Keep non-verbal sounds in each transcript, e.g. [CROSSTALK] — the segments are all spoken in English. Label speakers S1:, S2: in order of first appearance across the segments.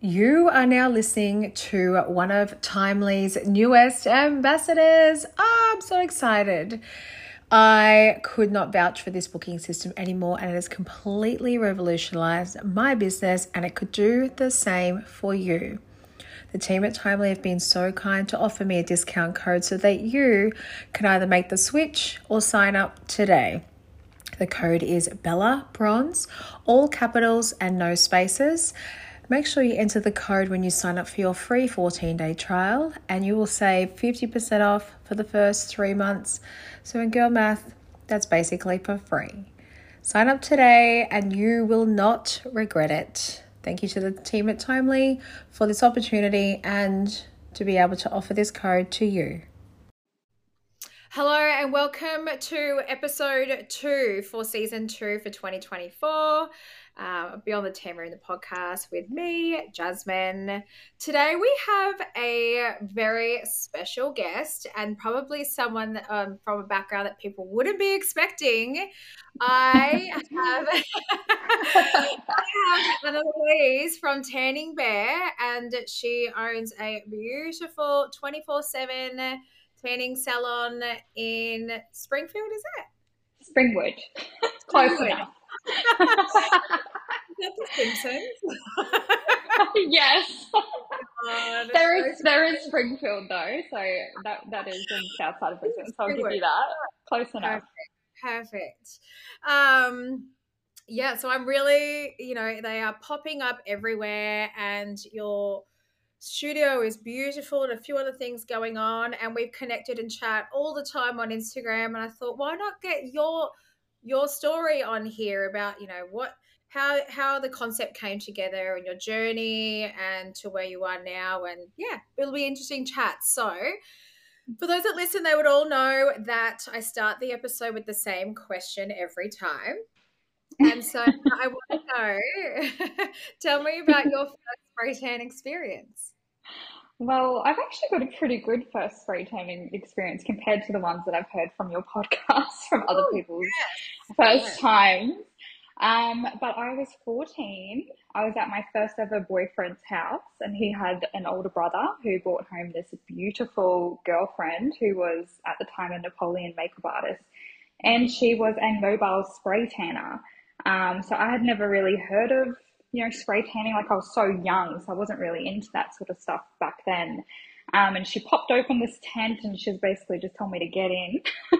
S1: You are now listening to one of Timely's newest ambassadors. Oh, I'm so excited. I could not vouch for this booking system anymore, and it has completely revolutionized my business, and it could do the same for you. The team at Timely have been so kind to offer me a discount code so that you can either make the switch or sign up today. The code is Bella Bronze, all capitals and no spaces. Make sure you enter the code when you sign up for your free 14 day trial, and you will save 50% off for the first three months. So, in girl math, that's basically for free. Sign up today, and you will not regret it. Thank you to the team at Timely for this opportunity and to be able to offer this code to you. Hello and welcome to episode two for season two for 2024 uh, Beyond the Tan Room the podcast with me, Jasmine. Today we have a very special guest and probably someone um, from a background that people wouldn't be expecting. I have, [LAUGHS] I have Anna Louise from Tanning Bare, and she owns a beautiful 24 7 tanning salon in Springfield, is it?
S2: Springwood. Close enough
S1: the Simpsons? [LAUGHS]
S2: yes. Oh, there is there is Springfield though, so that that is in the south side of Brisbane. So I'll give you that. Close enough.
S1: Perfect. Perfect. Um, yeah, so I'm really, you know, they are popping up everywhere, and your studio is beautiful and a few other things going on and we've connected and chat all the time on instagram and i thought why not get your your story on here about you know what how how the concept came together and your journey and to where you are now. And yeah it'll be interesting chat so for those that listen they would all know that i start the episode with the same question every time. And so [LAUGHS] i want to know [LAUGHS] tell me about your first spray tan experience
S2: well, I've actually got a pretty good first spray tanning experience compared to the ones that I've heard from your [LAUGHS] podcast from other oh, people's yes. first times. Um, but I was 14. I was at my first ever boyfriend's house, and he had an older brother who brought home this beautiful girlfriend who was at the time a Napoleon makeup artist, and she was a mobile spray tanner. Um, so I had never really heard of you know spray tanning. Like I was so young, so I wasn't really into that sort of stuff back then. Um, and she popped open this tent, and she was basically just told me to get in. [LAUGHS]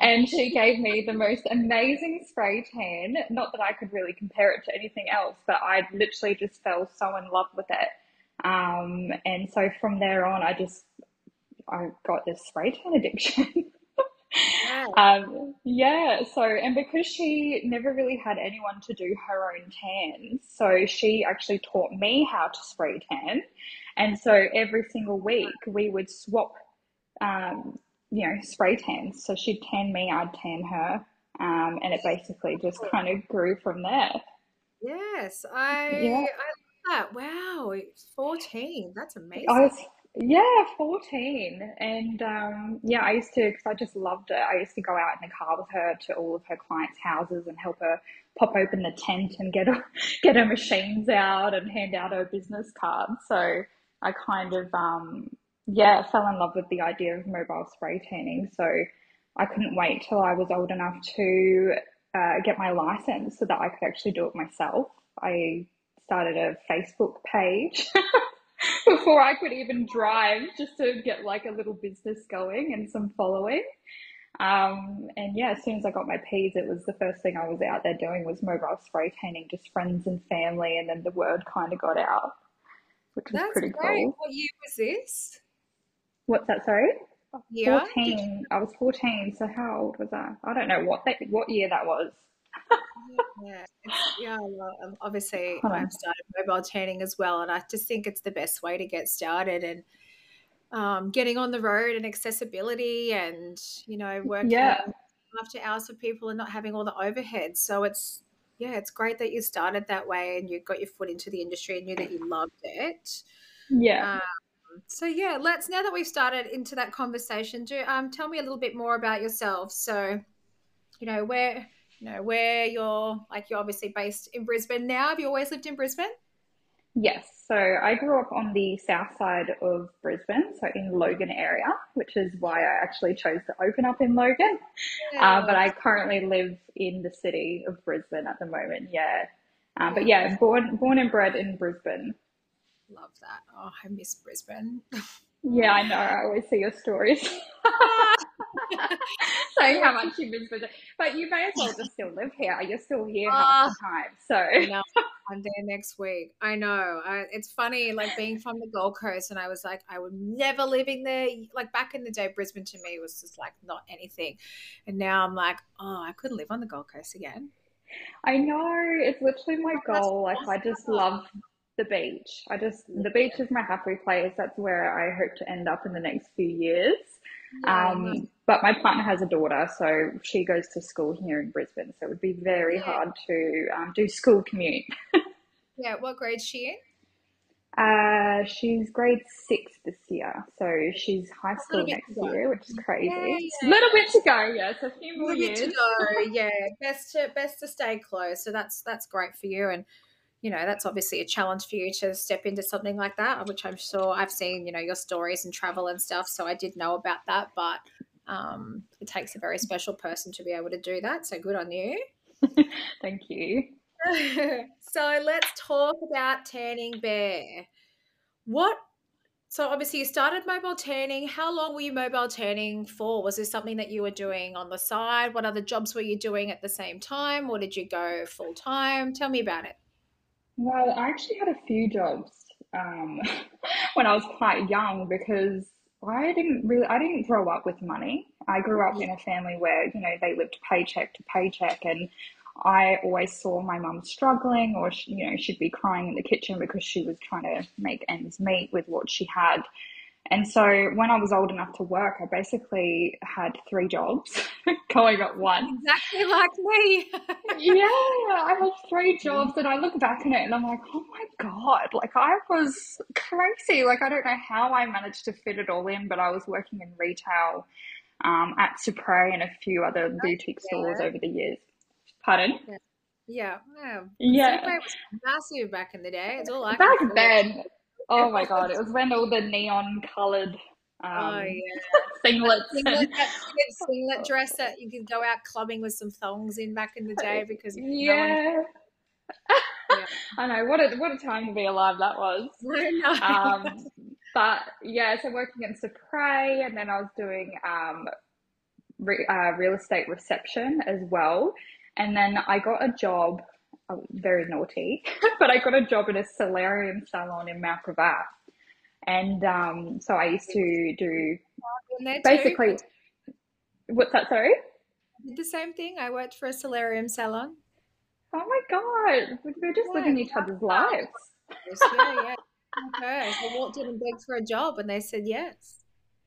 S2: and she gave me the most amazing spray tan. Not that I could really compare it to anything else, but I literally just fell so in love with it. Um, and so from there on, I just I got this spray tan [LAUGHS] addiction. Yeah. Um, yeah. So, and because she never really had anyone to do her own tan, so she actually taught me how to spray tan. And so every single week we would swap um, you know, spray tans. So she'd tan me, I'd tan her. Um, and it basically just kind of grew from there.
S1: Yes, I, yeah. I love that. Wow, 14. That's amazing.
S2: I was, yeah, 14. And um, yeah, I used to, because I just loved it. I used to go out in the car with her to all of her clients' houses and help her pop open the tent and get her, [LAUGHS] get her machines out and hand out her business cards. So I kind of, um, yeah, fell in love with the idea of mobile spray tanning. So I couldn't wait till I was old enough to uh, get my license so that I could actually do it myself. I started a Facebook page [LAUGHS] [LAUGHS] before I could even drive just to get like a little business going and some following. Um, and yeah, as soon as I got my P's, it was the first thing I was out there doing was mobile spray tanning, just friends and family. And then the word kind of got out, which was
S1: That's
S2: pretty
S1: great.
S2: cool.
S1: What year was this?
S2: What's that? Sorry.
S1: Yeah.
S2: 14. I was 14. So how old was I? I don't know what that, what year that was.
S1: Yeah, yeah. Well, um, obviously, [LAUGHS] I've started mobile tanning as well, and I just think it's the best way to get started and um, getting on the road and accessibility, and you know, working yeah. after hours for people and not having all the overhead. So it's yeah, it's great that you started that way and you got your foot into the industry and knew that you loved it.
S2: Yeah. Um,
S1: so yeah, let's now that we've started into that conversation, do um tell me a little bit more about yourself. So, you know, where you know, where you're like you're obviously based in Brisbane now. Have you always lived in Brisbane?
S2: Yes. So I grew up on the south side of Brisbane, so in Logan area, which is why I actually chose to open up in Logan. Yeah. Uh, but I currently live in the city of Brisbane at the moment. Yeah. Um, but yeah, born born and bred in Brisbane.
S1: Love that. Oh, I miss Brisbane.
S2: Yeah, I know. I always see your stories [LAUGHS] [LAUGHS] saying how much you miss Brisbane. But you may as well just still live here. You're still here half the ah. time. So
S1: no, I'm there next week. I know. I, it's funny, like being from the Gold Coast, and I was like, I would never living there. Like back in the day, Brisbane to me was just like not anything, and now I'm like, oh, I could live on the Gold Coast again.
S2: I know. It's literally my oh, goal. Like I just love the beach. I just the beach is my happy place. That's where I hope to end up in the next few years. Yeah, um, but my partner has a daughter, so she goes to school here in Brisbane. So it would be very yeah. hard to um, do school commute. [LAUGHS]
S1: yeah, what grade she in?
S2: Uh, she's grade six this year, so she's high school next year, which is crazy. Yeah, yeah. Little bit to go, yes, a few more years. to
S1: go, [LAUGHS] yeah. Best to best to stay close. So that's that's great for you, and you know that's obviously a challenge for you to step into something like that which i'm sure i've seen you know your stories and travel and stuff so i did know about that but um, it takes a very special person to be able to do that so good on you. [LAUGHS]
S2: Thank you. [LAUGHS]
S1: So let's talk about tanning bare. What so obviously you started mobile tanning how long were you mobile tanning for? Was this something that you were doing on the side? What other jobs were you doing at the same time or did you go full time? Tell me about it
S2: well, I actually had a few jobs um, [LAUGHS] when I was quite young because I didn't really, I didn't grow up with money. I grew up in a family where, you know, they lived paycheck to paycheck and I always saw my mum struggling or, she, you know, she'd be crying in the kitchen because she was trying to make ends meet with what she had. And so when I was old enough to work, I basically had three jobs [LAUGHS] going at once.
S1: Exactly like me. [LAUGHS]
S2: yeah, I had three jobs and I look back on it and I'm like, oh my God, like I was crazy. Like I don't know how I managed to fit it all in, but I was working in retail um, at Supre and a few other boutique stores over the years. Pardon?
S1: Yeah. Yeah,
S2: yeah. yeah.
S1: was massive back in the day. It's all
S2: I back then. Oh my god, it was when all the neon coloured um, oh, yeah. singlets. [LAUGHS]
S1: Singlet, singlet dress that you could go out clubbing with some thongs in back in the day [LAUGHS] because
S2: yeah. No one... [LAUGHS] yeah. I know what a what a time to be alive that was. Um, but yeah, so working in Supre, and then I was doing um, re, uh, real estate reception as well, and then I got a job Oh, very naughty, [LAUGHS] but I got a job in a solarium salon in Mount Gravatt. And um, so I used to do basically. What's that? Sorry.
S1: did the same thing. I worked for a solarium salon.
S2: Oh my god, we're just yeah, living each other's lives.
S1: yeah, [LAUGHS] yeah. Okay. So walked in and begged for a job, and they said yes.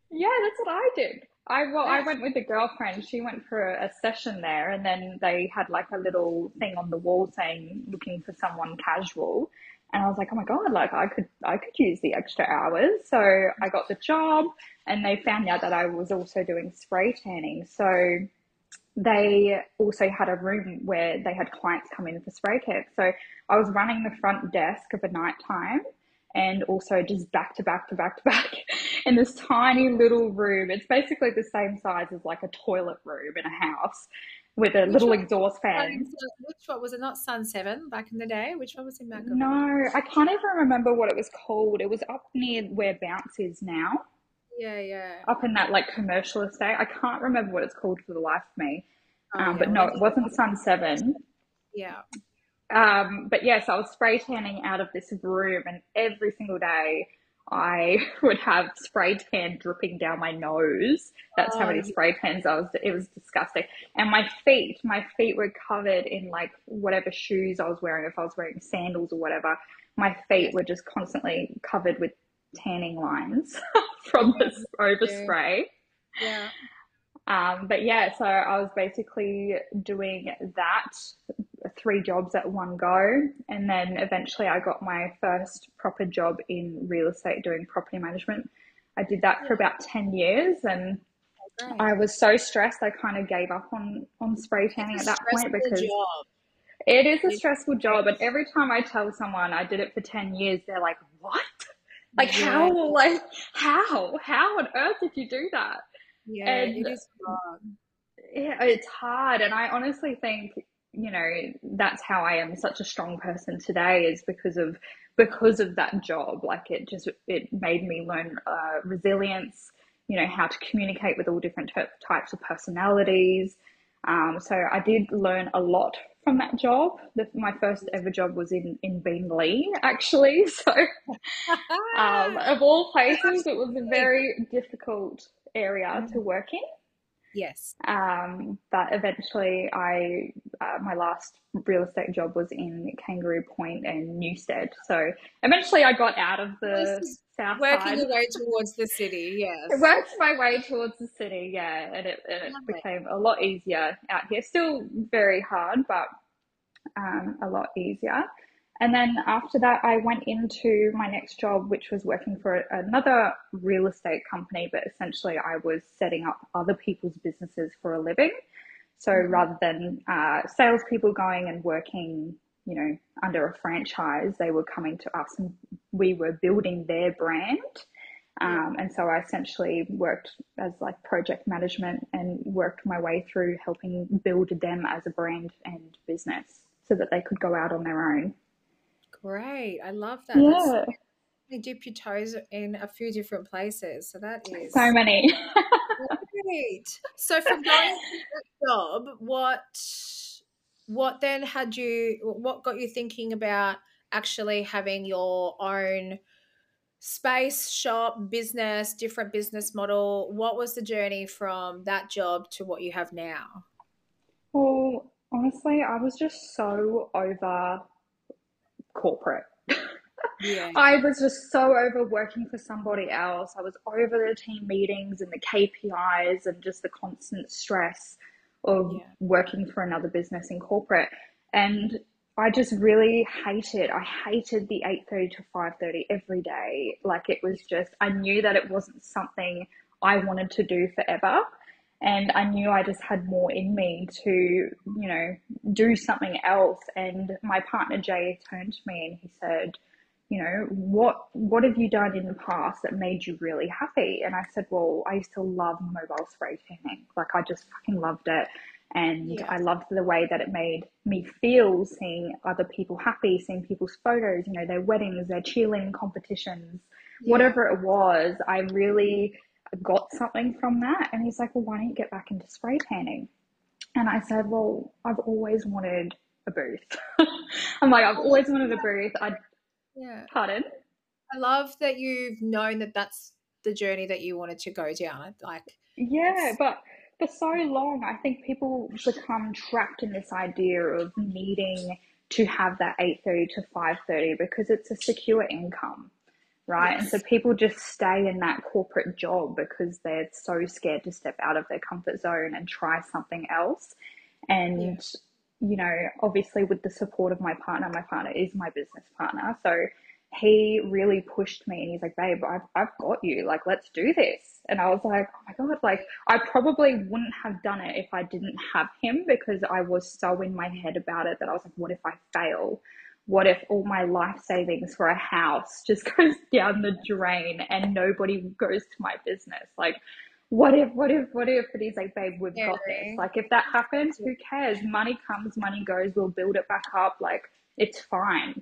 S2: Yeah, that's what I did. I well, I went with a girlfriend. She went for a session there, and then they had like a little thing on the wall saying looking for someone casual. And I was like, oh my god, like I could I could use the extra hours. So I got the job, and they found out that I was also doing spray tanning. So they also had a room where they had clients come in for spray tan. So I was running the front desk of a night time and also just back to back to back to back [LAUGHS] in this tiny little room. It's basically the same size as like a toilet room in a house with a which little one, exhaust fan.
S1: Which one was it? Not Sun Seven back in the day. Which one was in Mount
S2: No, I can't even remember what it was called. It was up near where Bounce is now.
S1: Yeah, yeah.
S2: Up in that like commercial estate. I can't remember what it's called for the life of me. Oh, um, yeah, but no, it wasn't Sun Seven.
S1: Yeah.
S2: Um, but yes, I was spray tanning out of this room, and every single day I [LAUGHS] would have spray tan dripping down my nose. That's oh, how many spray tans I was. It was disgusting. And my feet, my feet were covered in like whatever shoes I was wearing. If I was wearing sandals or whatever, my feet were just constantly covered with tanning lines [LAUGHS] from this overspray.
S1: Yeah.
S2: Um, but yeah, so I was basically doing that three jobs at one go. And then eventually I got my first proper job in real estate doing property management. I did that for about 10 years and I was so stressed I kind of gave up on, on spray tanning at that point because It is a stressful job, and every time I tell someone I did it for 10 years, they're like, What? Like, yeah. how? Like, how? How on earth did you do that?
S1: Yeah, and, it is hard.
S2: Yeah, it's hard. And I honestly think, you know, that's how I am such a strong person today is because of because of that job. Like it just it made me learn uh, resilience, you know, how to communicate with all different types of personalities. Um, so I did learn a lot from that job. The, my first ever job was in in Beenleigh, actually. [LAUGHS] So, [LAUGHS] um, of all places, it was a very difficult area to work in.
S1: Yes.
S2: Um, but eventually, I uh, my last real estate job was in Kangaroo Point and Newstead. So eventually, I got out of the south
S1: working
S2: side.
S1: your way towards the city. Yes,
S2: it worked my way towards the city. Yeah, and it, and it became a lot easier out here. Still very hard, but um, a lot easier. And then after that, I went into my next job, which was working for another real estate company, but essentially I was setting up other people's businesses for a living. So mm-hmm. rather than uh, salespeople going and working, you know, under a franchise, they were coming to us and we were building their brand. Um, and so I essentially worked as like project management and worked my way through helping build them as a brand and business so that they could go out on their own.
S1: Great. I love that.
S2: Yeah.
S1: you dip your toes in a few different places. So that is
S2: so many.
S1: great. So from going that job, what what then had you what got you thinking about actually having your own space, shop, business, different business model? What was the journey from that job to what you have now?
S2: Well, honestly, I was just so over corporate. Yeah. I was just so over working for somebody else. I was over the team meetings and the KPIs and just the constant stress of yeah. working for another business in corporate. And I just really hated I hated the 8:30 to 5:30 every day. Like it was just I knew that it wasn't something I wanted to do forever and I knew I just had more in me to, you know, do something else. And my partner Jay turned to me and he said, you know, what what have you done in the past that made you really happy? And I said, well, I used to love mobile spray tanning. Like I just fucking loved it. And yeah. I loved the way that it made me feel seeing other people happy, seeing people's photos, you know, their weddings, their cheerleading competitions, yeah. whatever it was. I really got something from that. And he's like, well, why don't you get back into spray painting? And I said, well, I've always wanted a booth. [LAUGHS] I'm like, I've always wanted a booth. I,
S1: yeah.
S2: Pardon?
S1: I love that you've known that that's the journey that you wanted to go down. Like,
S2: yeah, but for so long, I think people become trapped in this idea of needing to have that 8.30 to 5.30 because it's a secure income right? Yes. And so people just stay in that corporate job because they're so scared to step out of their comfort zone and try something else. And, yeah. you know, obviously with the support of my partner, my partner is my business partner. So he really pushed me and he's like, babe, I've, I've got you. Like, let's do this. And I was like, oh my God, like, I probably wouldn't have done it if I didn't have him because I was so in my head about it that I was like, what if I fail? What if all my life savings for a house just [LAUGHS] goes down the drain and nobody goes to my business? Like, what if, what if, what if? But he's like, babe, we've got this. Like, if that happens, who cares? Money comes, money goes. We'll build it back up. Like, it's fine.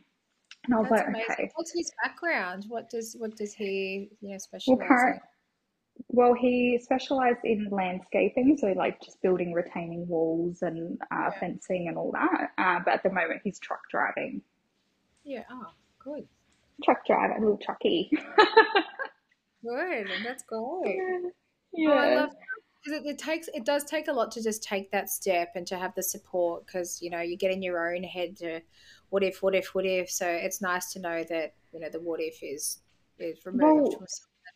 S2: And I was That's like, amazing. okay.
S1: What's his background? What does what does he you know specialize
S2: well, in? Well, he specialized in landscaping, so like just building retaining walls and uh, yeah. fencing and all that. Uh, but at the moment, he's truck driving.
S1: Yeah. Oh, good.
S2: Truck driver, a little trucky. [LAUGHS]
S1: good. That's great.
S2: Yeah. Oh, I love
S1: it, it takes it does take a lot to just take that step and to have the support because you know you get in your own head to what if what if what if so it's nice to know that you know the what if is is removed well,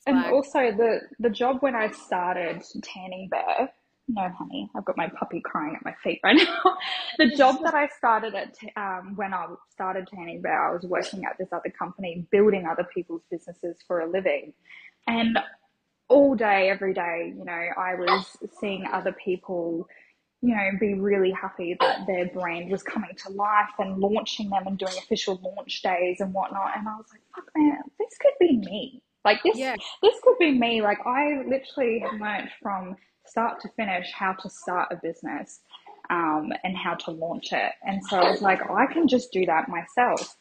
S2: and also the the job when I started Tanning Bare. No, honey, I've got my puppy crying at my feet right [LAUGHS] now. the job that I started at um, when I started Tanning Bare, I was working at this other company, building other people's businesses for a living, and all day, every day, you know, I was seeing other people you know, be really happy that their brand was coming to life and launching them and doing official launch days and whatnot. And I was like, fuck man, this could be me. Like this, yeah. this could be me. Like I literally learned from start to finish how to start a business um, and how to launch it. And so I was like, I can just do that myself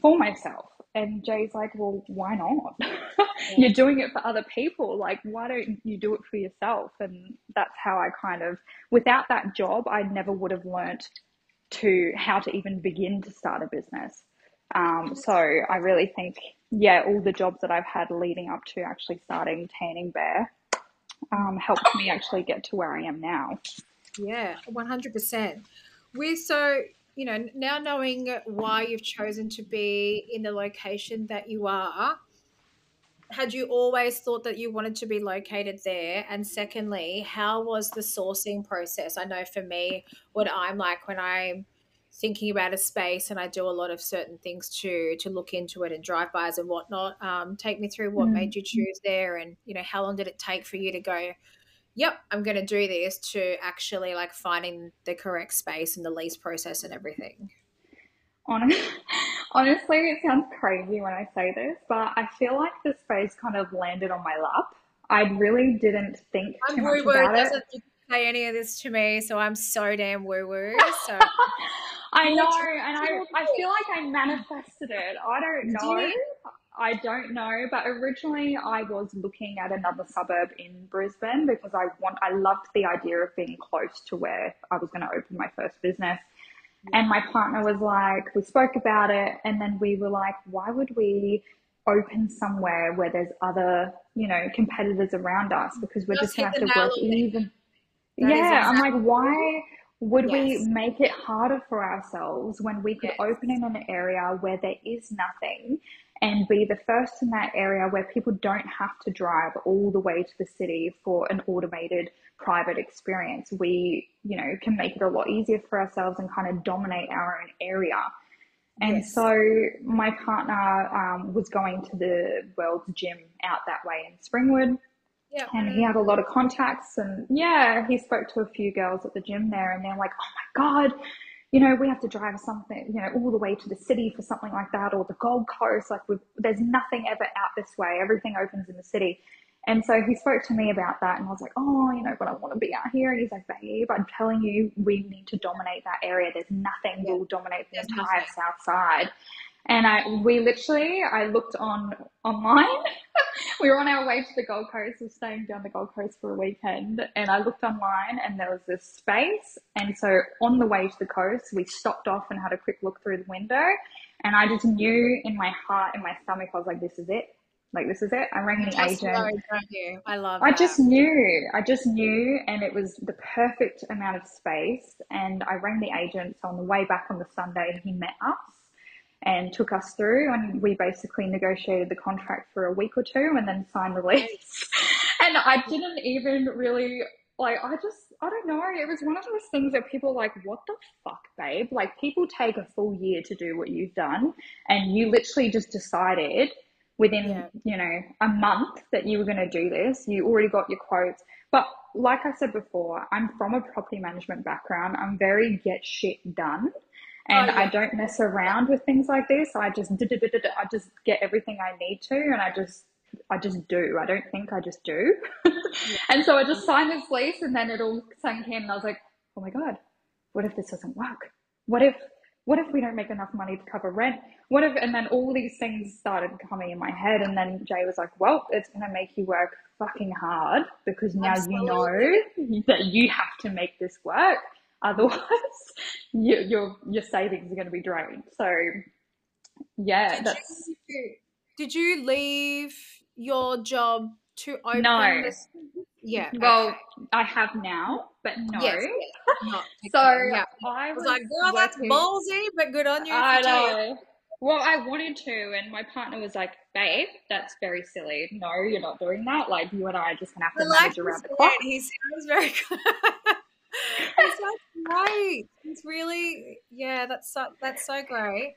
S2: for myself. And Jay's like, well, why not? [LAUGHS] You're doing it for other people. Like, why don't you do it for yourself? And that's how I kind of, without that job, I never would have learnt to how to even begin to start a business. Um, so I really think, yeah, all the jobs that I've had leading up to actually starting Tanning Bare um, helped me actually get to where I am now.
S1: Yeah, 100%. We're so, you know, now knowing why you've chosen to be in the location that you are, had you always thought that you wanted to be located there? And secondly, how was the sourcing process? I know for me, what I'm like when I'm thinking about a space and I do a lot of certain things to to look into it and drive bys and whatnot. Um, take me through what mm. made you choose there and you know how long did it take for you to go, yep, I'm going to do this to actually like finding the correct space and the lease process and everything? [LAUGHS]
S2: Honestly, it sounds crazy when I say this, but I feel like the space kind of landed on my lap. I really didn't think I'm too much about
S1: it. Say any of this to me, so I'm so damn woo woo. So [LAUGHS]
S2: I know, and I, I feel like I manifested it. I don't know. I don't know, but originally I was looking at another suburb in Brisbane because I want I loved the idea of being close to where I was going to open my first business. And my partner was like, we spoke about it, and then we were like, why would we open somewhere where there's other, you know, competitors around us because we're just, just going to have to work even. That yeah, exactly. I'm like, why would yes. we make it harder for ourselves when we could yes. open in an area where there is nothing and be the first in that area where people don't have to drive all the way to the city for an automated private experience. We, you know, can make it a lot easier for ourselves and kind of dominate our own area. And yes. so my partner um, was going to the World's Gym out that way in Springwood. And he mm-hmm. had a lot of contacts and yeah, he spoke to a few girls at the gym there and they're like, oh my God, you know, we have to drive something, you know, all the way to the city for something like that, or the Gold Coast. Like, there's nothing ever out this way. Everything opens in the city. And so he spoke to me about that, and I was like, oh, you know, but I want to be out here. And he's like, babe, I'm telling you, we need to dominate that area. There's nothing yeah. will dominate the There's entire nothing. south side. And I, we literally, I looked on online. [LAUGHS] we were on our way to the Gold Coast. We are staying down the Gold Coast for a weekend, and I looked online, and there was this space. And so on the way to the coast, we stopped off and had a quick look through the window. And I just knew in my heart, in my stomach, I was like, "This is it. Like this is it." I rang the agent.
S1: Know, I love.
S2: I that. just knew. I just knew, and it was the perfect amount of space. And I rang the agent. So on the way back on the Sunday, he met us and took us through and we basically negotiated the contract for a week or two and then signed the lease. [LAUGHS] and I didn't even really like I just I don't know. It was one of those things that people like, what the fuck, babe? Like people take a full year to do what you've done and you literally just decided within, yeah. you know, a month that you were gonna do this. You already got your quotes. But like I said before, I'm from a property management background. I'm very get shit done Oh, and oh, yeah. I don't mess around with things like this. I just I just get everything I need to, and I just I just do. I don't think I just do. [LAUGHS] and so I just signed this lease, and then it all sank in, and I was like, oh my god, what if this doesn't work? What if what if we don't make enough money to cover rent? What if, and then all these things started coming in my head. And then Jay was like, well, it's going to make you work fucking hard because now Absolutely. you know that you have to make this work. [LAUGHS] Otherwise, [LAUGHS] you, your your savings are going to be drained. So, yeah, did that's.
S1: You, did you leave your job to open?
S2: No.
S1: This? Yeah.
S2: Well, okay. I have now, but no. Yes, [LAUGHS] so yeah. I was,
S1: like, "Girl, that's ballsy," but good on you.
S2: I know. Well, I wanted to, and my partner was like, "Babe, that's very silly. No, you're not doing that. Like, you and I are just gonna have to manage around the clock."
S1: He sounds very good. that's great. He's really, yeah, that's so, that's so great.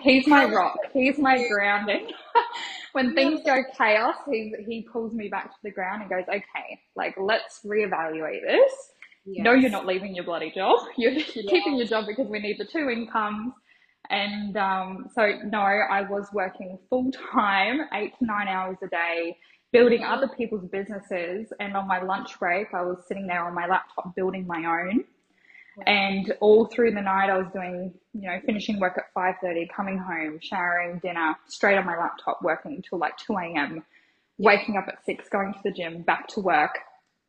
S2: He's my rock. He's my grounding. [LAUGHS] when things go chaos, he he pulls me back to the ground and goes, "Okay, like let's reevaluate this. yes. no, you're not leaving your bloody job. [LAUGHS] You're, you're keeping your job because we need the two incomes. And um, so, no, I was working full time, eight to nine hours a day, building mm-hmm. other people's businesses. And on my lunch break, I was sitting there on my laptop building my own. And all through the night, I was doing, you know, finishing work at 5.30, coming home, showering, dinner, straight on my laptop, working until like 2 a.m., yeah. waking up at 6, going to the gym, back to work.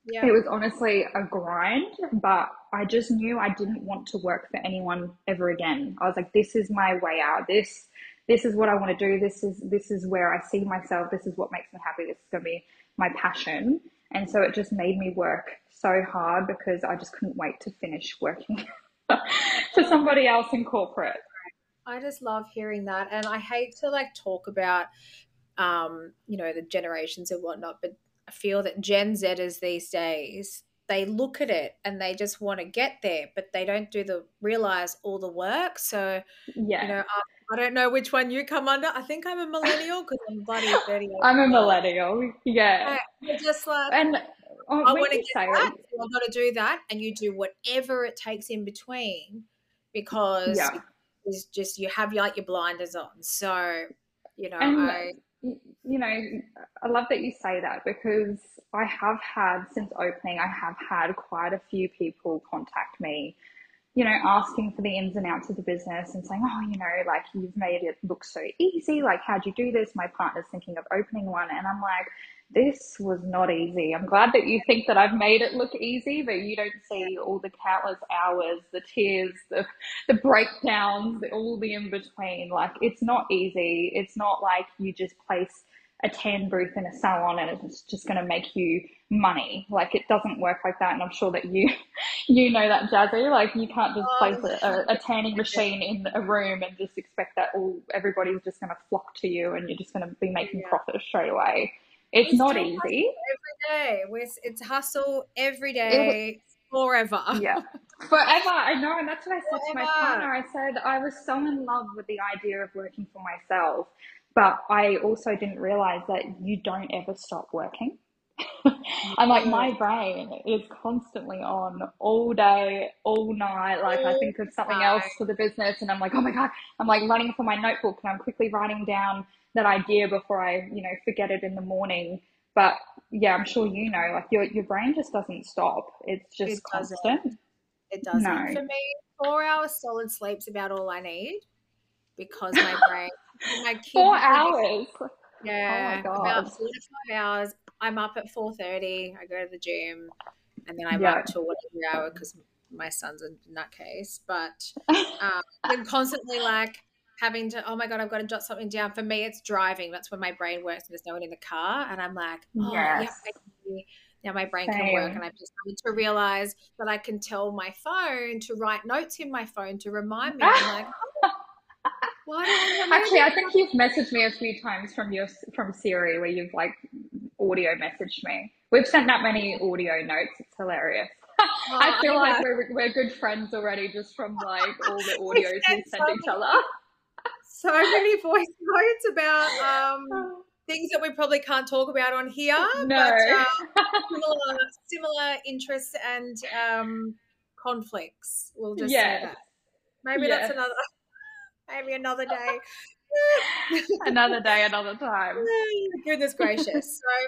S2: Yeah. It was honestly a grind, but I just knew I didn't want to work for anyone ever again. I was like, this is my way out. This, this is what I want to do. This is, this is where I see myself. This is what makes me happy. This is going to be my passion. And so it just made me work so hard because I just couldn't wait to finish working [LAUGHS] for somebody else in corporate.
S1: I just love hearing that. And I hate to like talk about, um, you know, the generations and whatnot, but I feel that Gen Zers these days, they look at it and they just want to get there, but they don't do the realize all the work. So, yeah. you know, I don't know which one you come under. I think I'm a millennial because I'm bloody [LAUGHS] 30.
S2: I'm a millennial. Yeah.
S1: I, just like, and oh, I want to get that. So I've got to do that. And you do whatever it takes in between because yeah. it's just, you have like your blinders on. So, you know, and, I.
S2: You know, I love that you say that because I have had, since opening, I have had quite a few people contact me you know, asking for the ins and outs of the business and saying, oh, you know, like you've made it look so easy. Like, how'd you do this? My partner's thinking of opening one. And I'm like, this was not easy. I'm glad that you think that I've made it look easy, but you don't see all the countless hours, the tears, the, the breakdowns, all the in between. Like, it's not easy. It's not like you just place a tan booth in a salon and it's just going to make you money. Like it doesn't work like that. And I'm sure that you, [LAUGHS] you know that Jazzy, like you can't just oh, place a, a, tanning machine in a room and just expect that all everybody's just going to flock to you and you're just going to be making yeah. profit straight away. It's, it's not easy.
S1: Every day. It's hustle every day. forever. [LAUGHS]
S2: Yeah. Forever. I know. And that's what I said forever. to my partner. I said I was so in love with the idea of working for myself but I also didn't realize that you don't ever stop working. [LAUGHS] I'm like, my brain is constantly on all day, all night. Like, I think of something else for the business, and I'm like, oh my God, I'm like running for my notebook and I'm quickly writing down that idea before I, you know, forget it in the morning. But yeah, I'm sure you know, like, your, your brain just doesn't stop. It's just it constant.
S1: It doesn't. No. For me, four hours solid sleep's about all I need because my [LAUGHS] brain [LAUGHS]
S2: four hours.
S1: Yeah, oh about four to five hours. I'm up at four thirty. I go to the gym, and then I'm yeah. up till whatever hour because my son's a nutcase. But [LAUGHS] um, I'm constantly like having to. Oh my god, I've got to jot something down. For me, it's driving. That's when my brain works. And there's no one in the car, and I'm like, oh, yes. yeah, now my brain Same. can work and I've just started to realize that I can tell my phone to write notes in my phone to remind me. I'm like, [LAUGHS] oh,
S2: Actually, I think you've messaged me a few times from your from Siri where you've like audio messaged me. We've sent that many audio notes. It's hilarious. [LAUGHS] Oh, I feel I like we're, we're good friends already just from like all the [LAUGHS] audios we send each other. [LAUGHS]
S1: So many voice notes about um, things that we probably can't talk about on here. No. But, um, similar, similar interests and um, conflicts. We'll just yes. say that. Maybe yes. that's another Maybe another [LAUGHS] day.
S2: another day, another time. [LAUGHS]
S1: Goodness gracious. So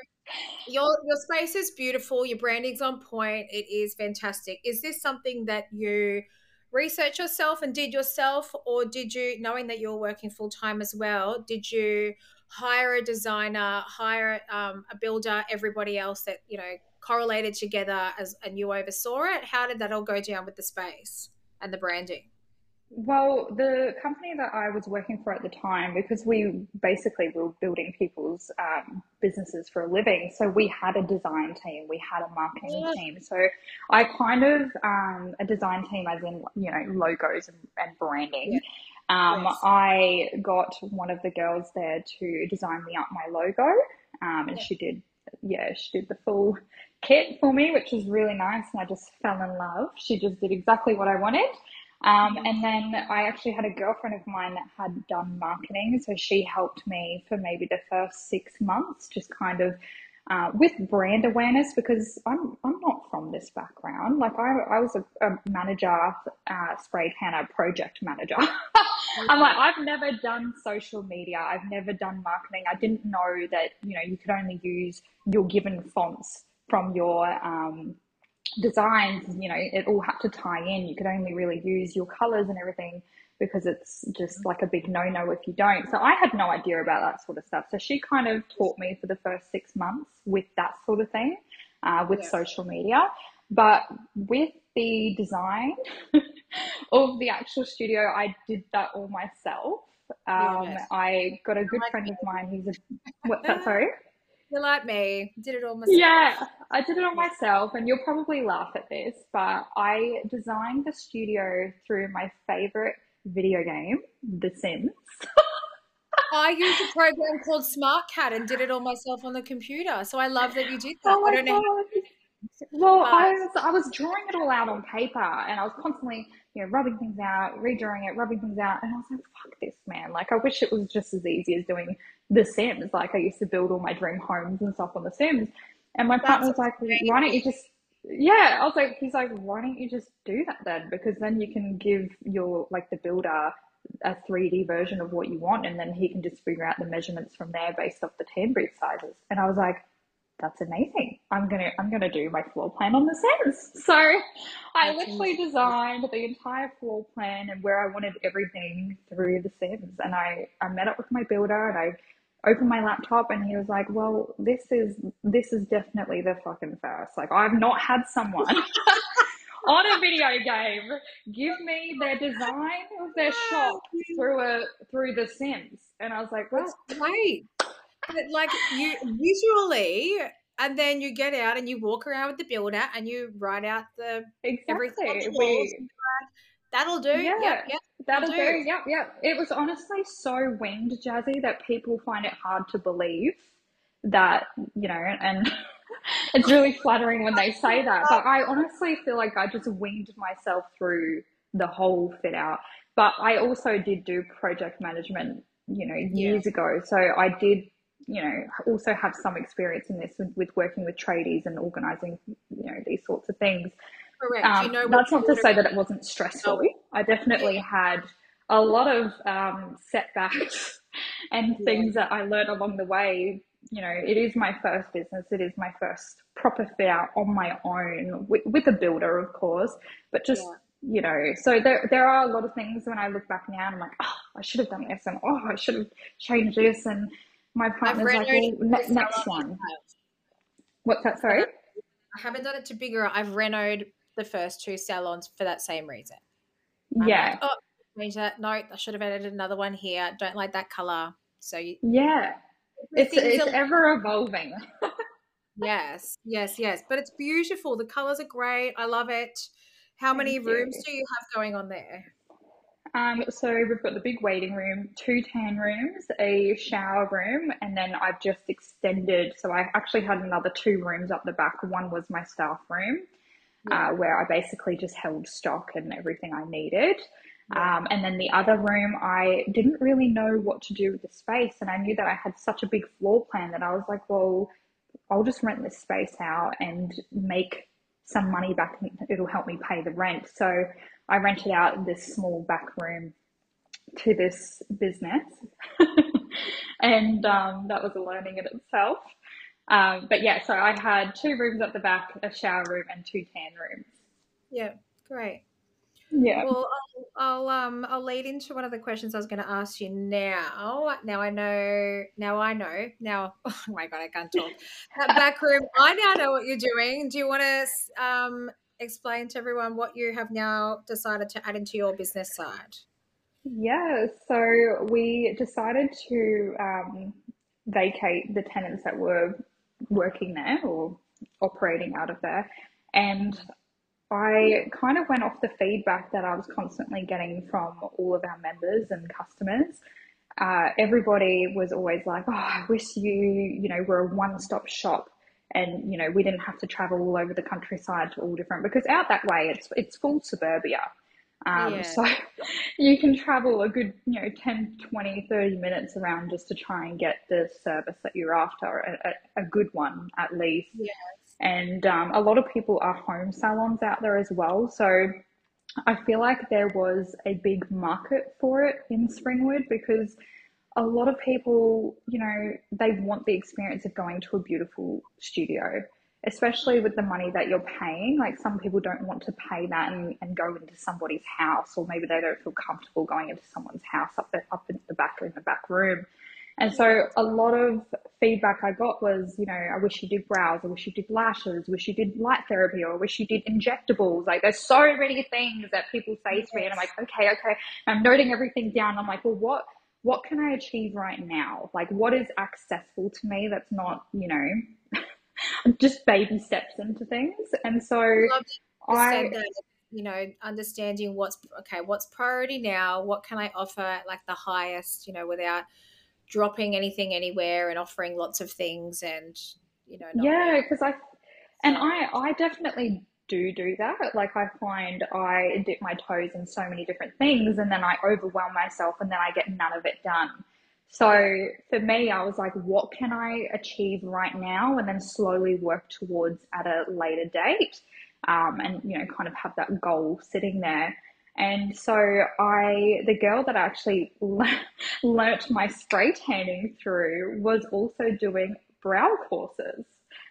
S1: your your space is beautiful, your branding's on point, it is fantastic. Is this something that you research yourself and did yourself, or did you, knowing that you're working full time as well, did you hire a designer, hire um, a builder, everybody else that you know correlated together as and you oversaw it? How did that all go down with the space and the branding?
S2: Well, the company that I was working for at the time, because we basically were building people's um, businesses for a living, so we had a design team, we had a marketing yeah. team. So I kind of um, a design team, as in you know logos and, and branding. Yeah. Um. I got one of the girls there to design me up my logo, um, and yeah. she did. Yeah, she did the full kit for me, which was really nice, and I just fell in love. She just did exactly what I wanted. Um, and then I actually had a girlfriend of mine that had done marketing. So she helped me for maybe the first six months, just kind of uh, with brand awareness because I'm, I'm not from this background. Like I, I was a, a manager, uh, spray tanner project manager. [LAUGHS] I'm like, I've never done social media. I've never done marketing. I didn't know that, you know, you could only use your given fonts from your, um, designs, you know, it all had to tie in. You could only really use your colors and everything because it's just like a big no no if you don't. So I had no idea about that sort of stuff. So she kind of taught me for the first six months with that sort of thing, uh, with yeah. social media. But with the design [LAUGHS] of the actual studio, I did that all myself. Um. I got a good like friend of mine who's a, what's that, [LAUGHS] sorry?
S1: You're like me, did it all myself.
S2: Yeah, I did it all myself, and you'll probably laugh at this, but I designed the studio through my favorite video game, The Sims.
S1: I [LAUGHS] used a program called SmartCAD and did it all myself on the computer. So I love that you did that.
S2: Oh I don't God. know. Well, but... I was I was drawing it all out on paper, and I was constantly you know rubbing things out, redrawing it, rubbing things out, and I was like, "Fuck this, man!" Like, I wish it was just as easy as doing The Sims. Like, I used to build all my dream homes and stuff on The Sims, and my partner was like, "Why don't you just yeah, I was like, he's like, why don't you just do that then? Because then you can give your like the builder a 3D version of what you want, and then he can just figure out the measurements from there based off the tan booth sizes. And I was like, that's amazing. I'm gonna I'm gonna do my floor plan on the Sims. [LAUGHS] So I literally designed the entire floor plan and where I wanted everything through the Sims. And I I met up with my builder and I opened my laptop and he was like, "Well, this is this is definitely the fucking first. Like, I've not had someone [LAUGHS] on a video game give me their design of their shop through a through The Sims." And I was like, "Well,
S1: That's great." But like you visually, and then you get out and you walk around with the builder and you write out the
S2: exactly. everything.
S1: That'll do. Yeah. Yep, yep.
S2: That'll do. do. Yep, yep. It was honestly so winged, Jazzy, that people find it hard to believe that, you know, and [LAUGHS] it's really flattering when they say that. But I honestly feel like I just winged myself through the whole fit out. But I also did do project management, you know, years yeah. ago. So I did, you know, also have some experience in this with, with working with tradies and organizing, you know, these sorts of things.
S1: Correct. Um, you know
S2: that's not to say that it wasn't stressful. I definitely had a lot of um, setbacks [LAUGHS] and yeah. things that I learned along the way. You know, it is my first business. It is my first proper fair on my own with, with a builder, of course, but just yeah you know, so there there are a lot of things when I look back now and I'm like, oh, I should have done this and oh, I should have changed this and my partner's like, well, ne- next one. What's that? Sorry,
S1: I haven't done it to bigger. I've renoed the first two salons for that same reason.
S2: I'm yeah.
S1: Like, oh, change that. No, I should have added another one here. Don't like that color. So you,
S2: yeah, it's it's are, ever evolving. [LAUGHS]
S1: yes, yes, yes. But it's beautiful. The colors are great. I love it. How Thank many you. rooms do you have going on there?
S2: Um, so we've got the big waiting room, two tan rooms, a shower room, and then I've just extended. So I actually had another two rooms up the back. One was my staff room, yeah. uh, where I basically just held stock and everything I needed. Yeah. Um, and then the other room, I didn't really know what to do with the space. And I knew that I had such a big floor plan that I was like, well, I'll just rent this space out and make some money back. It'll help me pay the rent. So I rented out this small back room to this business. [LAUGHS] and um, that was a learning in itself. Um, but yeah, so I had two rooms at the back, a shower room, and two tan rooms.
S1: Yeah, great.
S2: Yeah.
S1: Well, I'll, I'll um I'll lead into one of the questions I was going to ask you now. Now I know. Now I know. Now, [LAUGHS] oh my god, I can't talk. that back room. I now know what you're doing. Do you want to um explain to everyone what you have now decided to add into your business side?
S2: Yeah. So we decided to um, vacate the tenants that were working there or operating out of there. And I kind of went off the feedback that I was constantly getting from all of our members and customers. Uh, everybody was always like, "Oh, I wish you, you know, were a one-stop shop, and you know, we didn't have to travel all over the countryside to all different because out that way it's it's full suburbia. Um, yeah. So [LAUGHS] you can travel a good, you know, 10, 20, 30 minutes around just to try and get the service that you're after, a, a, good one at least.
S1: Yes.
S2: And um, a lot of people are home salons out there as well. So I feel like there was a big market for it in Springwood because a lot of people, you know, they want the experience of going to a beautiful studio, especially with the money that you're paying. Like some people don't want to pay that and, and go into somebody's house, or maybe they don't feel comfortable going into someone's house up there, up in the back in the back room. And so a lot of feedback I got was, you know, I wish you did brows, I wish you did lashes, I wish you did light therapy, or I wish you did injectables. Like there's so many things that people say to me and I'm like, okay, okay. I'm noting everything down. I'm like, well, what, what can I achieve right now? Like what is accessible to me that's not, you know, just baby steps into things. And so I,
S1: you know, understanding what's okay, what's priority now, what can I offer like the highest, you know, without dropping anything anywhere and offering lots of things and you know
S2: yeah because i and i i definitely do do that. Like i find i dip my toes in so many different things and then i overwhelm myself and then i get none of it done so for me i was like what can i achieve right now and then slowly work towards at a later date um, and you know kind of have that goal sitting there and so I, the girl that I actually [LAUGHS] learnt my spray tanning through was also doing brow courses.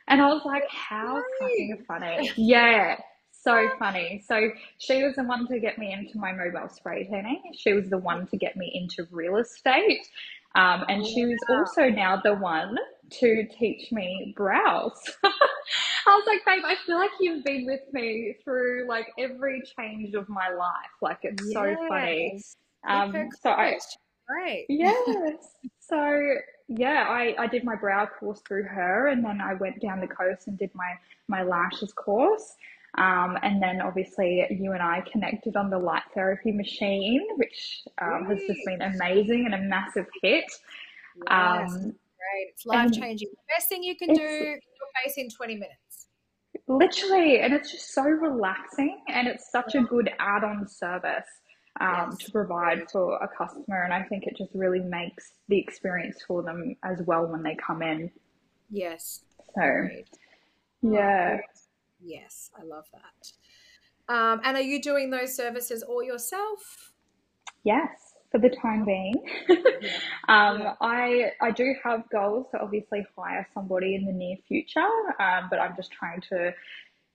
S2: And I was like, how fucking funny. Yeah. So funny. So she was the one to get me into my mobile spray tanning. She was the one to get me into real estate. Um, and she was also now the one to teach me brows. [LAUGHS] I was like, babe, I feel like you've been with me through like every change of my life. Like it's yes. so funny. Um, so I,
S1: great.
S2: Yes. so yeah, I, I did my brow course through her and then I went down the coast and did my, my lashes course. Um, and then obviously you and I connected on the light therapy machine, which um, has just been amazing and a massive hit.
S1: Yes. Um, great. It's life changing. The best thing you can do your face in 20 minutes.
S2: Literally. And it's just so relaxing and it's such a good add on service. Um, yes. to provide for a customer. And I think it just really makes the experience for them as well when they come in.
S1: Yes.
S2: So, yeah.
S1: Yes, I love that. Um, and are you doing those services all yourself?
S2: Yes for the time being. [LAUGHS] [LAUGHS] um, yeah. I I do have goals to obviously hire somebody in the near future, um, but I'm just trying to,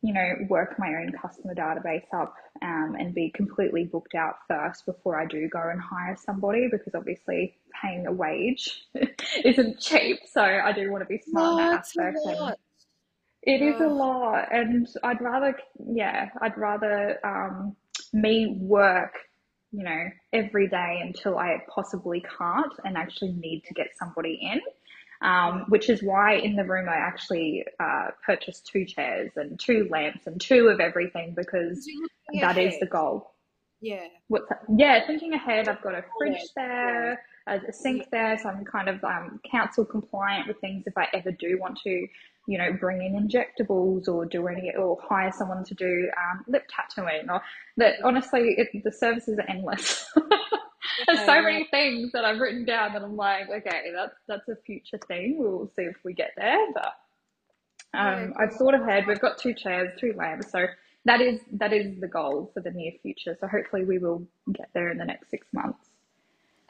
S2: you know, work my own customer database up um, and be completely booked out first before I do go and hire somebody because obviously paying a wage [LAUGHS] isn't cheap. So I do want to be smart in that aspect. It is a lot, and I'd rather, yeah, I'd rather um, me work you know, every day until I possibly can't and actually need to get somebody in. Um, which is why in the room I actually uh, purchased two chairs and two lamps and two of everything because that ahead. is the goal.
S1: Yeah.
S2: What's that? Yeah, thinking ahead, I've got a fridge there, a, a sink there, so I'm kind of um, council compliant with things if I ever do want to you know, bring in injectables or do any, or hire someone to do um, lip tattooing or that honestly, it, the services are endless. [LAUGHS] There's so many things that I've written down that I'm like, okay, that's, that's a future thing. We'll see if we get there. But, um, I've thought ahead. We've got two chairs, two lamps. So that is, that is the goal for the near future. So hopefully we will get there in the next six months.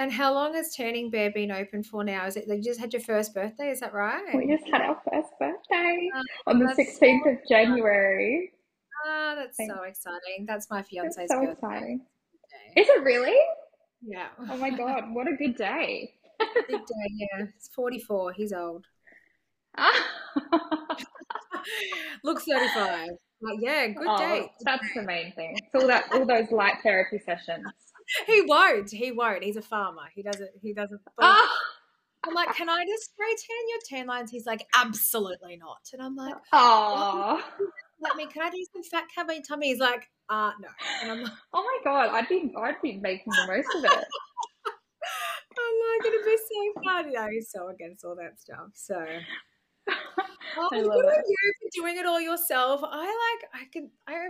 S1: And how long has Tanning Bare been open for now? Is it you just had your first birthday? Is that right?
S2: We just had our first birthday oh, on the sixteenth so of January.
S1: Ah, oh, that's Thanks. so exciting. That's my fiance's
S2: so
S1: birthday.
S2: Exciting. Is it really?
S1: Yeah.
S2: Oh my god, what a good day. [LAUGHS]
S1: Big day, yeah. It's forty four. He's old. [LAUGHS] Looks thirty five. Like, yeah, good oh, day.
S2: That's the main thing. It's all that all those light therapy sessions
S1: he won't. He won't. He's a farmer. He doesn't. He doesn't. [LAUGHS] Oh. I'm like, can I just spray tan your tan lines? He's like, absolutely not. And I'm like,
S2: oh,
S1: let me. Can I do some fat covering tummy? He's like, uh, no. And I'm like,
S2: oh my god, I'd be, I'd be making the most of it. [LAUGHS]
S1: I'm like, it'd be so fun. He's so against all that stuff. So. [LAUGHS] Oh, I love it. you for doing it all yourself. I like. I can. I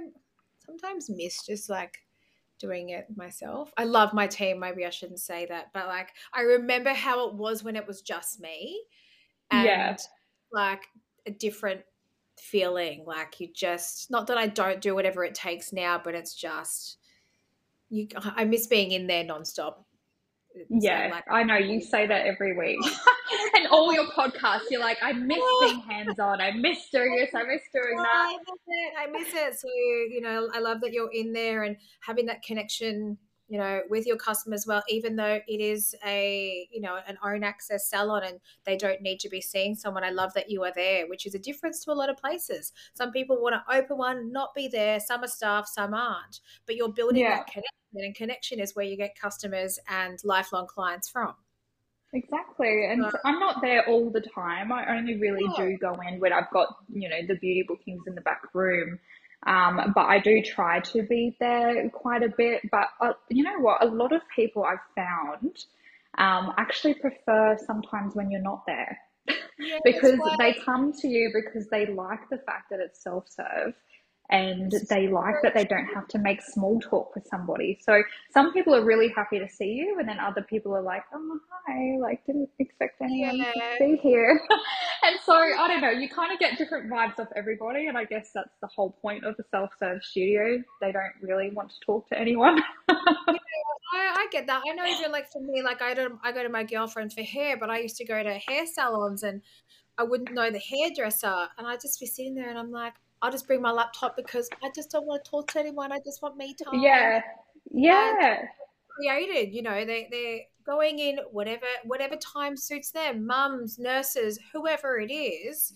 S1: sometimes miss just like doing it myself. I love my team. Maybe I shouldn't say that, but like I remember how it was when it was just me, and yeah. like a different feeling like you just not that I don't do whatever it takes now, but it's just you I miss being in there nonstop.
S2: Yeah, like, I know you say that every week. [LAUGHS] and all your podcasts, you're like, I miss oh. being hands on. I miss doing this. I miss doing oh, that.
S1: I miss it. I miss it. So, you know, I love that you're in there and having that connection you know with your customers well even though it is a you know an own access salon and they don't need to be seeing someone i love that you are there which is a difference to a lot of places some people want to open one not be there some are staff some aren't but you're building yeah. that connection and connection is where you get customers and lifelong clients from
S2: Exactly. And I'm not there all the time. I only really yeah. do go in when I've got, you know, the beauty bookings in the back room. Um, but I do try to be there quite a bit. But uh, you know what? A lot of people I've found um, actually prefer sometimes when you're not there yeah, [LAUGHS] because they come to you because they like the fact that it's self serve and they like that they don't have to make small talk with somebody. So some people are really happy to see you, and then other people are like, "Oh hi, like didn't expect anyone yeah. to be here." [LAUGHS] and so I don't know, you kind of get different vibes off everybody, and I guess that's the whole point of a self-serve studio. They don't really want to talk to anyone. [LAUGHS]
S1: yeah, I, I get that. I know even like for me, like I don't, I go to my girlfriend for hair, but I used to go to hair salons and I wouldn't know the hairdresser, and I'd just be sitting there, and I'm like I'll just bring my laptop because I just don't want to talk to anyone. I just want me time.
S2: Yeah. Yeah.
S1: And created, you know, they they're going in whatever whatever time suits them, mums, nurses, whoever it is.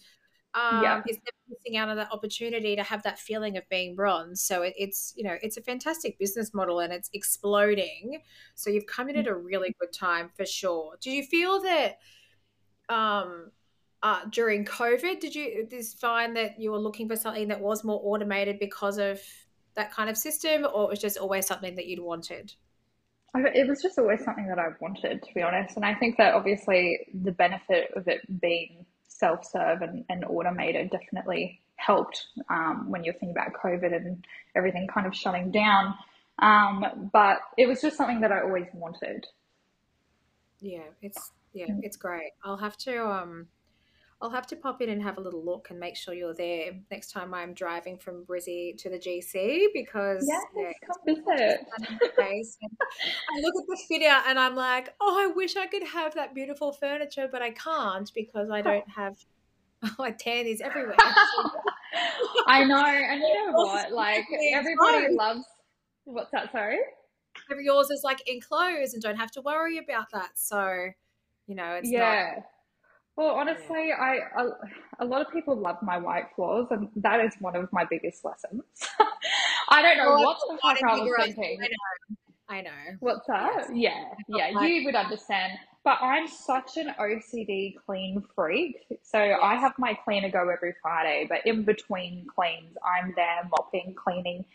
S1: Um, yeah. is missing out on that opportunity to have that feeling of being bronze. So it, it's you know it's a fantastic business model and it's exploding. So you've come in at a really good time for sure. Do you feel that um, uh, during COVID? Did you just find that you were looking for something that was more automated because of that kind of system, or it was just always something that you'd wanted?
S2: It was just always something that I wanted, to be honest. And I think that obviously the benefit of it being self serve and, and automated definitely helped um, when you're thinking about COVID and everything kind of shutting down. Um, but it was just something that I always wanted.
S1: Yeah, it's yeah, mm. it's great. I'll have to um I'll have to pop in and have a little look and make sure you're there next time I'm driving from Brizzy to the GC because
S2: yes, yeah, come visit.
S1: I [LAUGHS] look at the fit out and I'm like, oh, I wish I could have that beautiful furniture, but I can't because I don't oh. have. Oh, my tan is everywhere. [LAUGHS]
S2: I know, and you know what? Like everybody loves. What's that? Sorry.
S1: Yours is like enclosed and don't have to worry about that. So, you know, it's
S2: yeah. Not, well, honestly, yeah. I a, a, lot of people love my white floors, and that is one of my biggest lessons. [LAUGHS] I don't know well, what the fuck I was thinking.
S1: I know. I know.
S2: What's that? Yes. Yeah, yeah, you would understand. But I'm such an OCD clean freak. So yes. I have my cleaner go every Friday, but in between cleans, I'm there mopping, cleaning,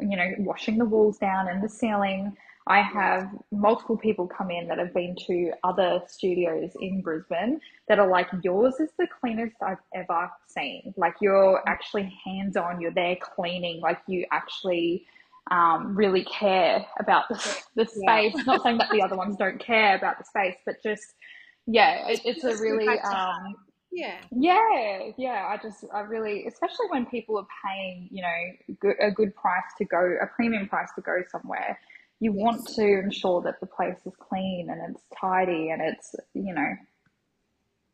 S2: you know, washing the walls down and the ceiling. I have multiple people come in that have been to other studios in Brisbane that are like, yours is the cleanest I've ever seen. Like, you're actually hands on, you're there cleaning, like, you actually um, really care about the, the space. Yeah. Not saying that the other ones don't care about the space, but just, yeah, it, it's a really. Um,
S1: yeah.
S2: Yeah, yeah. I just, I really, especially when people are paying, you know, a good price to go, a premium price to go somewhere you want to ensure that the place is clean and it's tidy and it's you know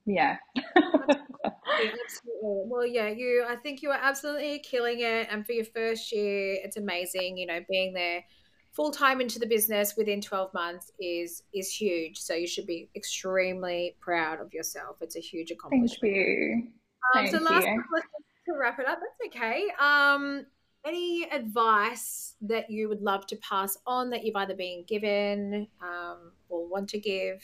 S2: yeah.
S1: absolutely. Well, yeah, you. I think you are absolutely killing it, and for your first year, it's amazing. You know, being there full time into the business within twelve months is is huge. So you should be extremely proud of yourself. It's a huge accomplishment.
S2: Thank you. Um, Thank
S1: so last
S2: you.
S1: to wrap it up, that's okay. Um, any advice that you would love to pass on that you've either been given um, or want to give?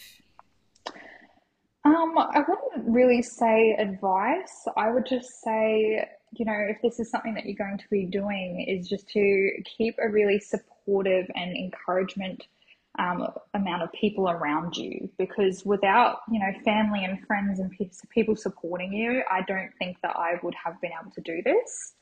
S2: Um, I wouldn't really say advice. I would just say, you know, if this is something that you're going to be doing, is just to keep a really supportive and encouragement um, amount of people around you. Because without, you know, family and friends and people supporting you, I don't think that I would have been able to do this.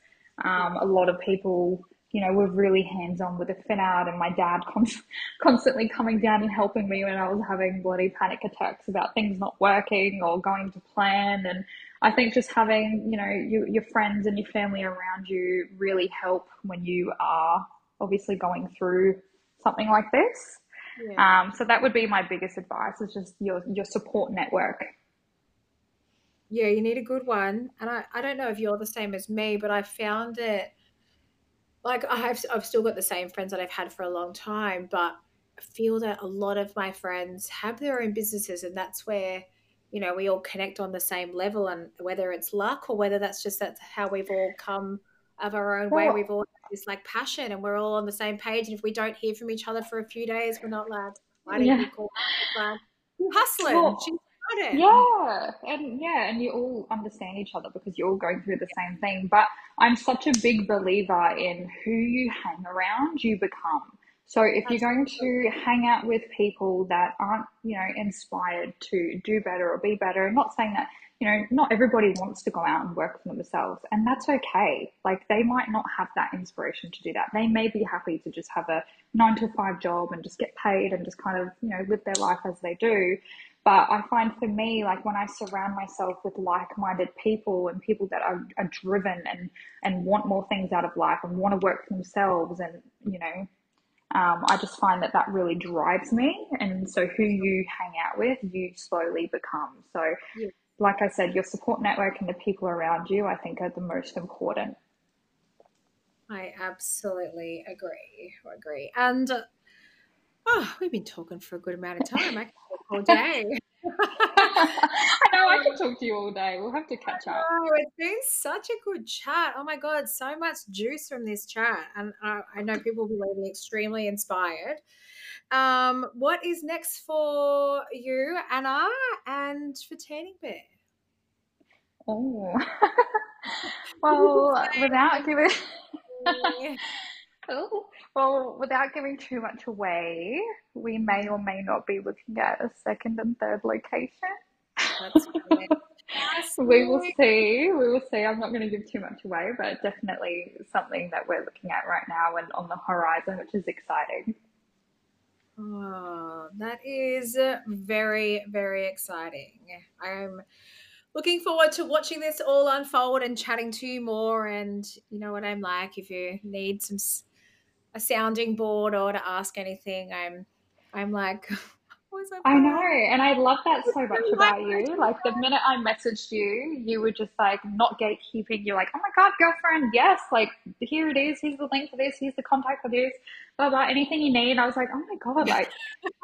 S2: Um, a lot of people you know, we're really hands on with the fin out and my dad const- [LAUGHS] constantly coming down and helping me when I was having bloody panic attacks about things not working or going to plan. And I think just having, you know, you, your friends and your family around you really help when you are obviously going through something like this. Yeah. Um, so that would be my biggest advice is just your, your support network.
S1: Yeah, you need a good one. And I, I don't know if you're the same as me, but I found it like I have I've still got the same friends that I've had for a long time, but I feel that a lot of my friends have their own businesses and that's where you know we all connect on the same level and whether it's luck or whether that's just that's how we've all come of our own way we've all this like passion and we're all on the same page and if we don't hear from each other for a few days we're not like why didn't yeah. you call like hustling well, she's
S2: yeah, and yeah, and you all understand each other because you're all going through the same thing. But I'm such a big believer in who you hang around, you become. So if you're going to hang out with people that aren't, you know, inspired to do better or be better, I'm not saying that, you know, not everybody wants to go out and work for themselves, and that's okay. Like they might not have that inspiration to do that. They may be happy to just have a nine to five job and just get paid and just kind of, you know, live their life as they do. But I find for me, like when I surround myself with like-minded people and people that are, are driven and, and want more things out of life and want to work for themselves and, you know, um, I just find that that really drives me. And so who you hang out with, you slowly become. So, yeah. like I said, your support network and the people around you, I think are the most important.
S1: I absolutely agree. Agree. And oh, we've been talking for a good amount of time. I can talk all day. [LAUGHS]
S2: I know I can talk to you all day. We'll have to catch up.
S1: Oh, it's been such a good chat. Oh my god, so much juice from this chat, and uh, I know people will be leaving extremely inspired. Um, what is next for you, Anna, and for Tanning Bare?
S2: Oh, [LAUGHS] well, [LAUGHS] without giving. Oh, [LAUGHS] well, without giving too much away, we may or may not be looking at a second and third location. [LAUGHS] we will see. We will see. I'm not going to give too much away, but definitely something that we're looking at right now and on the horizon, which is exciting.
S1: Oh, that is very, very exciting. I'm looking forward to watching this all unfold and chatting to you more. And you know what I'm like. If you need some a sounding board or to ask anything, I'm I'm like
S2: I know, and I love that so much [LAUGHS] about you. Like the minute I messaged you, you were just like not gatekeeping. You're like, oh my god, girlfriend, yes, like here it is. Here's the link for this. Here's the contact for this. Blah blah. Anything you need. I was like, oh my god, like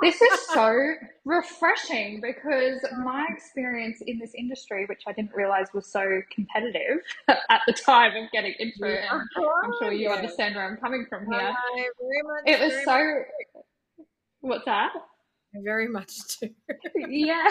S2: this is so refreshing because my experience in this industry, which I didn't realize was so competitive [LAUGHS] at the time of getting into it, and I'm sure you understand where I'm coming from here. It was so. What's that?
S1: Very much [LAUGHS] too.
S2: yeah.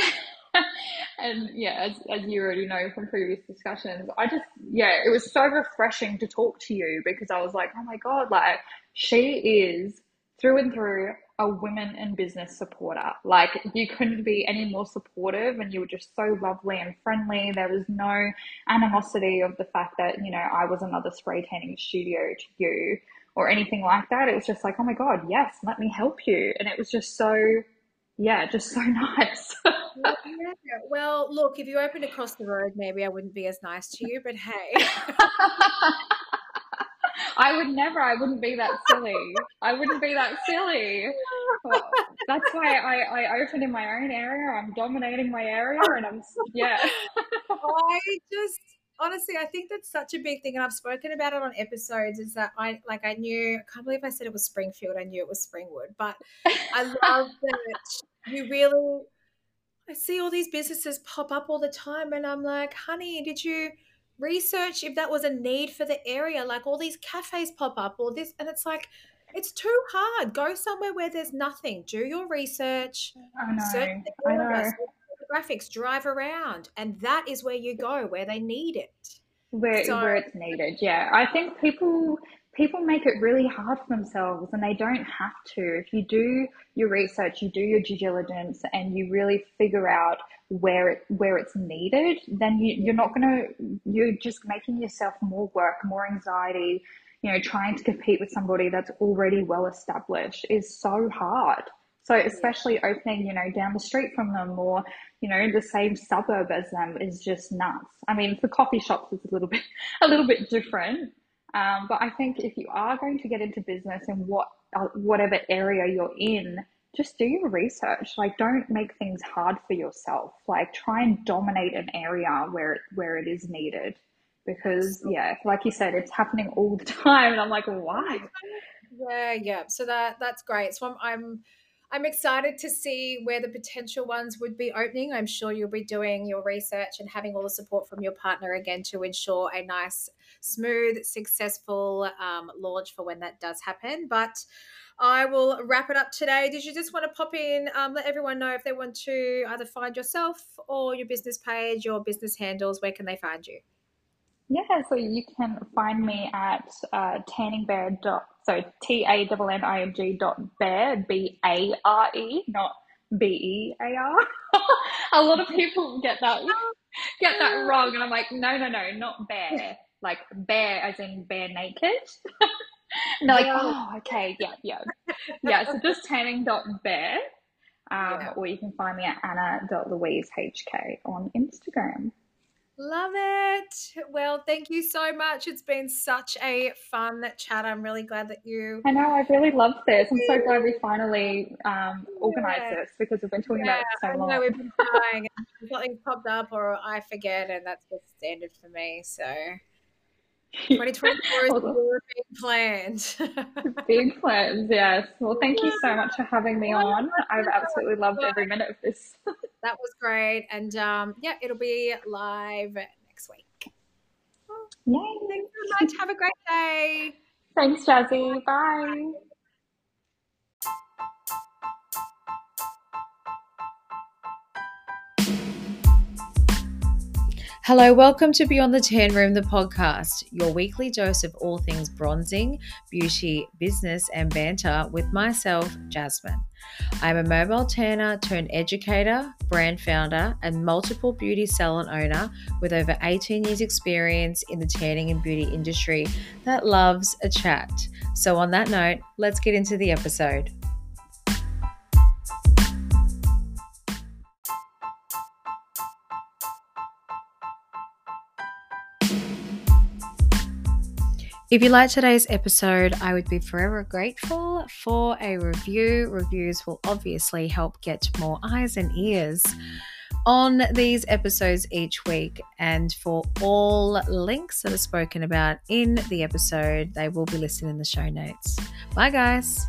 S2: [LAUGHS] and yeah, as, as you already know from previous discussions, I just, yeah, it was so refreshing to talk to you because I was like, oh my God, like she is through and through a women in business supporter. Like you couldn't be any more supportive and you were just so lovely and friendly. There was no animosity of the fact that, you know, I was another spray tanning studio to you or anything like that. It was just like, oh my God, yes, let me help you. And it was just so yeah, just so [LAUGHS] nice.
S1: yeah, well, look, if you opened across the road, maybe I wouldn't be as nice to you, but hey. [LAUGHS]
S2: I would never, I wouldn't be that silly. I wouldn't be that silly. Well, that's why I, I opened in my own area. I'm dominating my area and I'm, yeah.
S1: I just, honestly, I think that's such a big thing, and I've spoken about it on episodes. Is that I like I knew I can't believe I said it was Springfield. I knew it was Springwood, but I [LAUGHS] love that you really. I see all these businesses pop up all the time, and I'm like, honey, did you research if that was a need for the area? Like all these cafes pop up, or this, and it's like. It's too hard. Go somewhere where there's nothing. Do your research.
S2: I know. I know
S1: graphics drive around and that is where you go where they need it
S2: where, so, where it's needed yeah i think people people make it really hard for themselves and they don't have to. If you do your research, you do your due diligence and you really figure out where it, where it's needed, then you, you're not going to, you're just making yourself more work, more anxiety, you know, trying to compete with somebody that's already well established is so hard. So especially opening, you know, down the street from them or, you know, the same suburb as them is just nuts. I mean, for coffee shops, it's a little [LAUGHS] bit, a little bit different. Um, but I think if you are going to get into business in what, uh, whatever area you're in, just do your research. Like, don't make things hard for yourself. Like, try and dominate an area where where it is needed. Because yeah, like you said, it's happening all the [LAUGHS] time, and I'm like, why?
S1: Yeah, yeah. So that that's great. So I'm, I'm I'm excited to see where the potential ones would be opening. I'm sure you'll be doing your research and having all the support from your partner again to ensure a nice, smooth, successful um, launch for when that does happen. But I will wrap it up today. Did you just want to pop in, um, let everyone know if they want to either find yourself or your business page, your business handles? Where can they find you?
S2: Yeah, so you can find me at uh, tanningbare. So T A N N I N G dot bare B A R E, not B E A R. [LAUGHS] A lot of people get that [LAUGHS] get that wrong, and I'm like, no, no, no, not bear, [LAUGHS] like bear as in bare naked. and they're like, oh, okay, yeah, yeah, yeah. So just tanning dot bare, um, yeah. or you can find me at anna dot louise hk on Instagram.
S1: Love it. Well, thank you so much. It's been such a fun chat. I'm really glad that you.
S2: I know. I really love this. I'm so glad we finally um, organised yeah. this because we've been talking yeah, about it so long. I know we've been
S1: trying. [LAUGHS] something popped up, or I forget, and that's just standard for me. So. 2024 is [LAUGHS] big plans. [LAUGHS]
S2: big plans, yes. Well, thank you so much for having me on. I've absolutely loved every minute of this. [LAUGHS]
S1: that was great. And um, yeah, it'll be live next week.
S2: Yay.
S1: Thanks so much. Have a great day.
S2: Thanks, Jazzy. Bye.
S1: Hello, welcome to Beyond the Tan Room, the podcast, your weekly dose of all things bronzing, beauty, business, and banter with myself, Jasmine. I'm a mobile tanner turned educator, brand founder, and multiple beauty salon owner with over 18 years' experience in the tanning and beauty industry that loves a chat. So, on that note, let's get into the episode. If you liked today's episode, I would be forever grateful for a review. Reviews will obviously help get more eyes and ears on these episodes each week. And for all links that are spoken about in the episode, they will be listed in the show notes. Bye, guys.